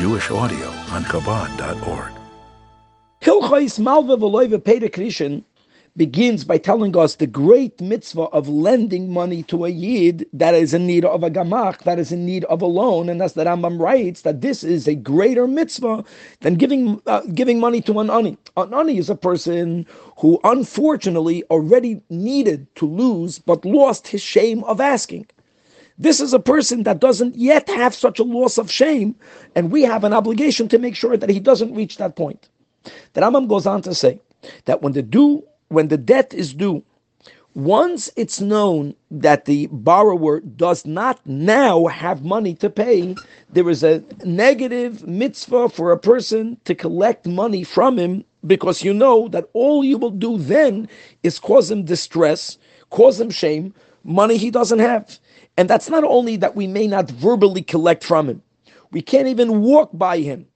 Jewish audio on Chabad.org. Hilchais Malva Veloiva Perek Rishon begins by telling us the great mitzvah of lending money to a yid that is in need of a gamach, that is in need of a loan, and as the Rambam writes that this is a greater mitzvah than giving uh, giving money to an ani. An ani is a person who unfortunately already needed to lose but lost his shame of asking. This is a person that doesn't yet have such a loss of shame, and we have an obligation to make sure that he doesn't reach that point. The Rambam goes on to say that when the due, when the debt is due, once it's known that the borrower does not now have money to pay, there is a negative mitzvah for a person to collect money from him because you know that all you will do then is cause him distress, cause him shame, money he doesn't have. And that's not only that we may not verbally collect from him, we can't even walk by him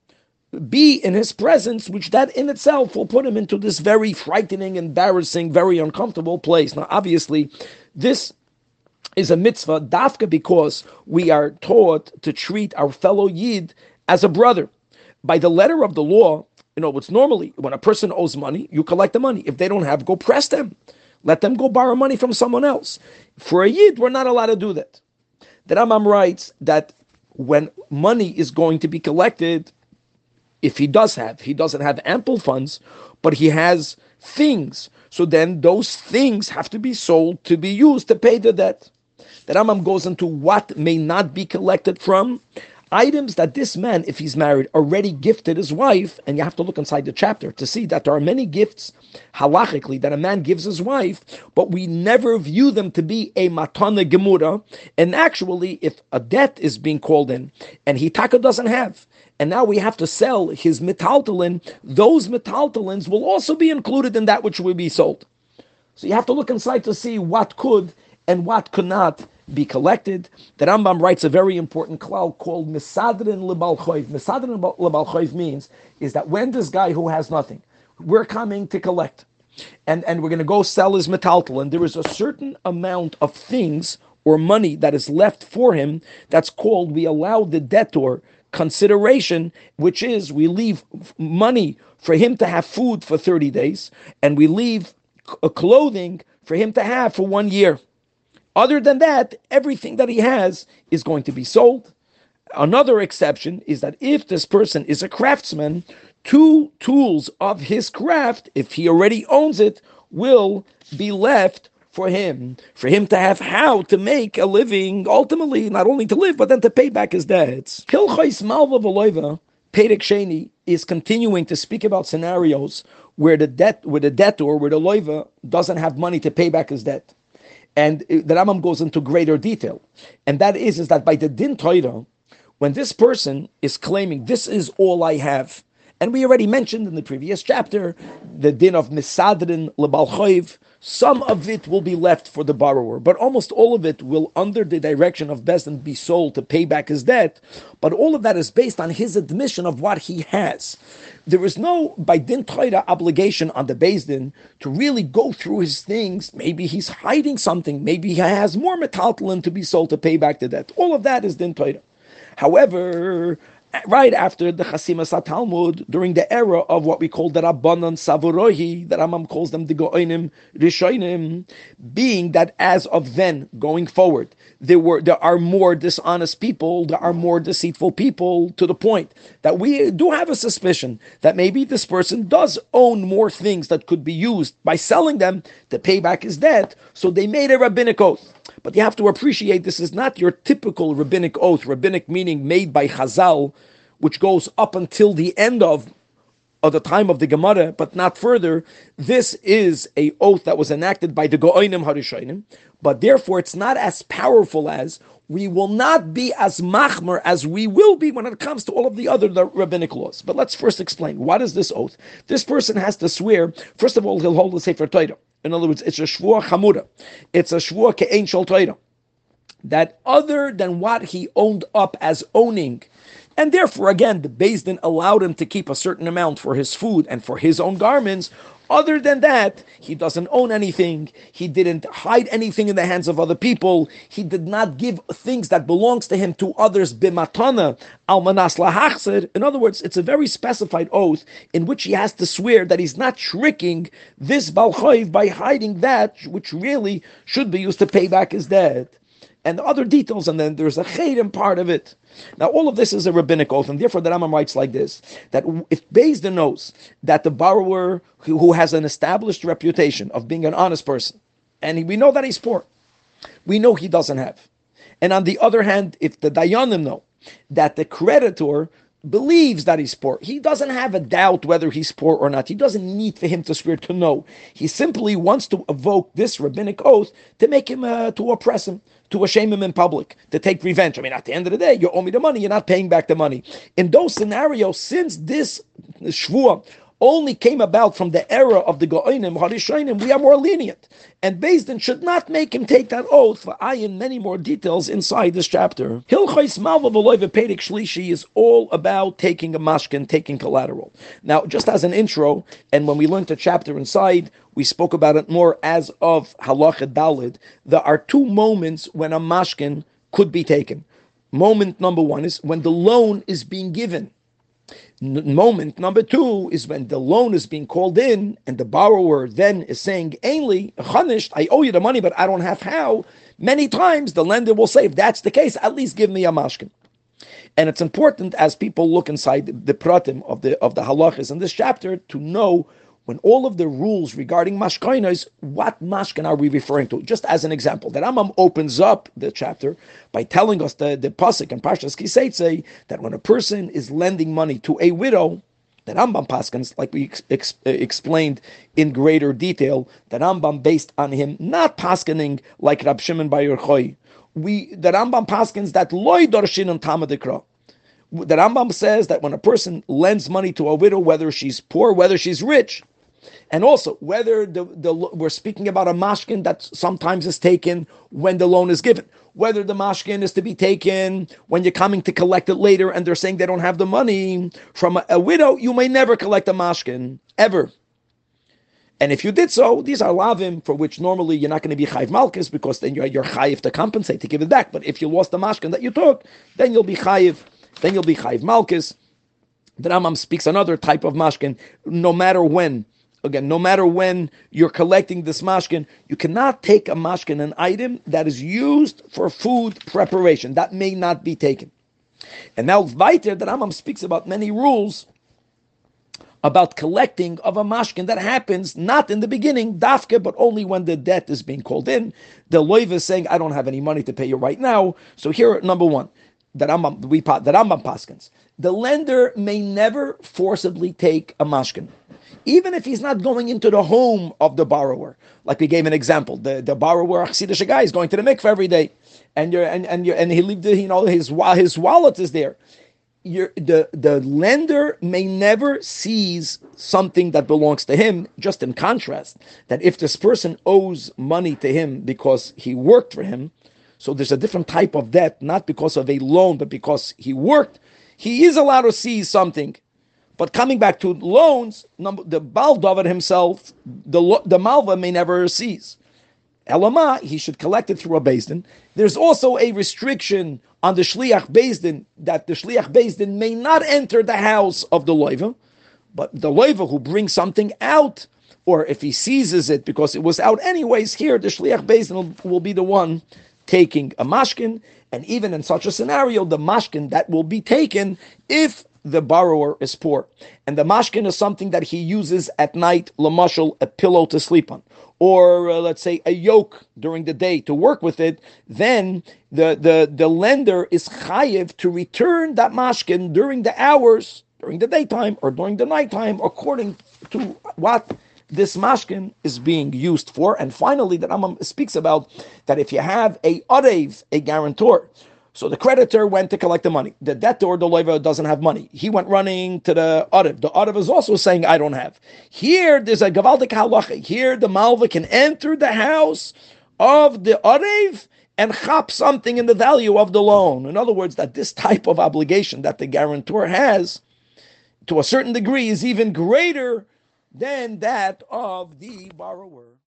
be in his presence, which that in itself will put him into this very frightening, embarrassing, very uncomfortable place. Now, obviously, this is a mitzvah, dafka, because we are taught to treat our fellow yid as a brother. By the letter of the law, you know, what's normally when a person owes money, you collect the money. If they don't have, go press them. Let them go borrow money from someone else. For a yid, we're not allowed to do that. The Rambam writes that when money is going to be collected, if he does have, he doesn't have ample funds, but he has things. So then those things have to be sold to be used to pay the debt. The Rambam goes into what may not be collected from items that this man, if he's married, already gifted his wife, and you have to look inside the chapter to see that there are many gifts halachically that a man gives his wife, but we never view them to be a matana gemura. And actually, if a debt is being called in and he taka doesn't have, and now we have to sell his metaltalin, those metaltalins will also be included in that which will be sold. So you have to look inside to see what could and what could not be collected. The Rambam writes a very important klal called Misadrin Libalchoiv. Misadrin Libalchoiv means is that when this guy who has nothing, we're coming to collect, and, and we're going to go sell his metaltal, and there is a certain amount of things or money that is left for him that's called, we allow the debtor consideration, which is we leave money for him to have food for 30 days, and we leave clothing for him to have for one year. Other than that, everything that he has is going to be sold. Another exception is that if this person is a craftsman, two tools of his craft, if he already owns it, will be left for him, for him to have how to make a living, ultimately, not only to live, but then to pay back his debts. Hilchais Malva Veloiva, Perek Sheni, is continuing to speak about scenarios where the debt, where the debtor, where the loiva doesn't have money to pay back his debt. And the Rambam goes into greater detail. And that is, is that by the din Torah, when this person is claiming, this is all I have, and we already mentioned in the previous chapter the din of misadrin lebalchoiv, some of it will be left for the borrower, but almost all of it will, under the direction of Bezdin, be sold to pay back his debt. But all of that is based on his admission of what he has. There is no, by din Torah, obligation on the Bezdin to really go through his things. Maybe he's hiding something. Maybe he has more metaltalin to be sold to pay back the debt. All of that is din Torah. However, right after the Chasimas Talmud, during the era of what we call the Rabbanan Savurohi, the Rambam calls them the Goinim Rishonim, being that as of then, going forward, there were there are more dishonest people, there are more deceitful people, to the point that we do have a suspicion that maybe this person does own more things that could be used by selling them to pay back his debt. So they made a rabbinic oath. But you have to appreciate this is not your typical rabbinic oath, rabbinic meaning made by Chazal, which goes up until the end of, of the time of the Gemara, but not further. This is a oath that was enacted by the Go'onim Harishonim, but therefore it's not as powerful as we will not be as machmer as we will be when it comes to all of the other the rabbinic laws. But let's first explain what is this oath. This person has to swear. First of all, he'll hold the sefer Torah. In other words, it's a shvua chamura. It's a shvua ke'en shel Torah. That other than what he owned up as owning, and therefore, again, the Din allowed him to keep a certain amount for his food and for his own garments. Other than that, he doesn't own anything. He didn't hide anything in the hands of other people. He did not give things that belongs to him to others bimatana almanas lahachzer. In other words, it's a very specified oath in which he has to swear that he's not tricking this balchoiv by hiding that which really should be used to pay back his debt and other details, and then there's a cherem part of it. Now, all of this is a rabbinic oath, and therefore the Rambam writes like this: that if Bezdin knows that the borrower who, has an established reputation of being an honest person, and we know that he's poor, we know he doesn't have, and on the other hand, if the dayanim know that the creditor believes that he's poor. He doesn't have a doubt whether he's poor or not. He doesn't need for him to swear to know. He simply wants to evoke this rabbinic oath to make him, uh, to oppress him to shame him in public, to take revenge. I mean, at the end of the day, you owe me the money, you're not paying back the money. In those scenarios, since this shvua only came about from the era of the Go'inim, Harishoinim, we are more lenient. And Bezdin should not make him take that oath for ayin many more details inside this chapter. Hilchais Malva Perek Shlishi is all about taking a mashkin, taking collateral. Now, just as an intro, and when we learned the chapter inside, we spoke about it more as of Halacha Dalid. There are two moments when a mashkin could be taken. Moment number one is when the loan is being given moment number two is when the loan is being called in and the borrower then is saying, Ainly, Chanisht, I owe you the money, but I don't have how. Many times the lender will say, if that's the case, at least give me a mashkin. And it's important as people look inside the pratim of the of the halachas in this chapter to know when all of the rules regarding mashkainas, what mashkin are we referring to? Just as an example, the Rambam opens up the chapter by telling us the, the pasuk and Parshas Kiseitze that when a person is lending money to a widow, the Rambam paskins, like we ex- ex- explained in greater detail, the Rambam based on him not paskining like Rab Shimon Bar Yochai. We the Rambam paskins that loy dorshin and tamadikra the Rambam says that when a person lends money to a widow, whether she's poor, whether she's rich, and also, whether the, the we're speaking about a mashkin that sometimes is taken when the loan is given, whether the mashkin is to be taken when you're coming to collect it later and they're saying they don't have the money from a, a widow, you may never collect a mashkin ever. And if you did so, these are lavim for which normally you're not going to be chayiv malchus because then you're, you're chayiv to compensate to give it back. But if you lost the mashkin that you took, then you'll be chayiv. Then you'll be chayiv malchus. The Rambam speaks another type of mashkin. No matter when again, no matter when you're collecting this mashkin, you cannot take a mashkin, an item that is used for food preparation. That may not be taken. And now weiter, the Rambam speaks about many rules about collecting of a mashkin that happens not in the beginning, dafke, but only when the debt is being called in. The loiv is saying, I don't have any money to pay you right now. So here, number one, the Rambam, we, the Rambam paskins. The lender may never forcibly take a mashkin even if he's not going into the home of the borrower. Like we gave an example, the, the borrower, Chassidish guy, is going to the mikveh every day, and you're and and you and he leave the, you know his his wallet is there. You're, the the lender may never seize something that belongs to him. Just in contrast, that if this person owes money to him because he worked for him, so there's a different type of debt, not because of a loan, but because he worked. He is allowed to seize something but coming back to loans, the Baal David himself, the, the Malva may never seize. Elama, he should collect it through a Bezdin. There's also a restriction on the Shliach Bezdin that the Shliach Bezdin may not enter the house of the Loiva, but the Loiva who brings something out, or if he seizes it because it was out anyways, here the Shliach Bezdin will, will be the one taking a mashkin, and even in such a scenario, the mashkin that will be taken if the borrower is poor. And the mashkin is something that he uses at night, lamashal, a pillow to sleep on. Or uh, let's say a yoke during the day to work with it, then the, the, the lender is chayiv to return that mashkin during the hours, during the daytime or during the nighttime, according to what this mashkin is being used for. And finally, the Rambam speaks about that if you have a arev, a guarantor, so the creditor went to collect the money. The debtor, the loiva, doesn't have money. He went running to the Arev. The Arev is also saying, I don't have. Here, there's a Gavaldik halacha. Here, the Malva can enter the house of the Arev and chop something in the value of the loan. In other words, that this type of obligation that the guarantor has, to a certain degree, is even greater than that of the borrower.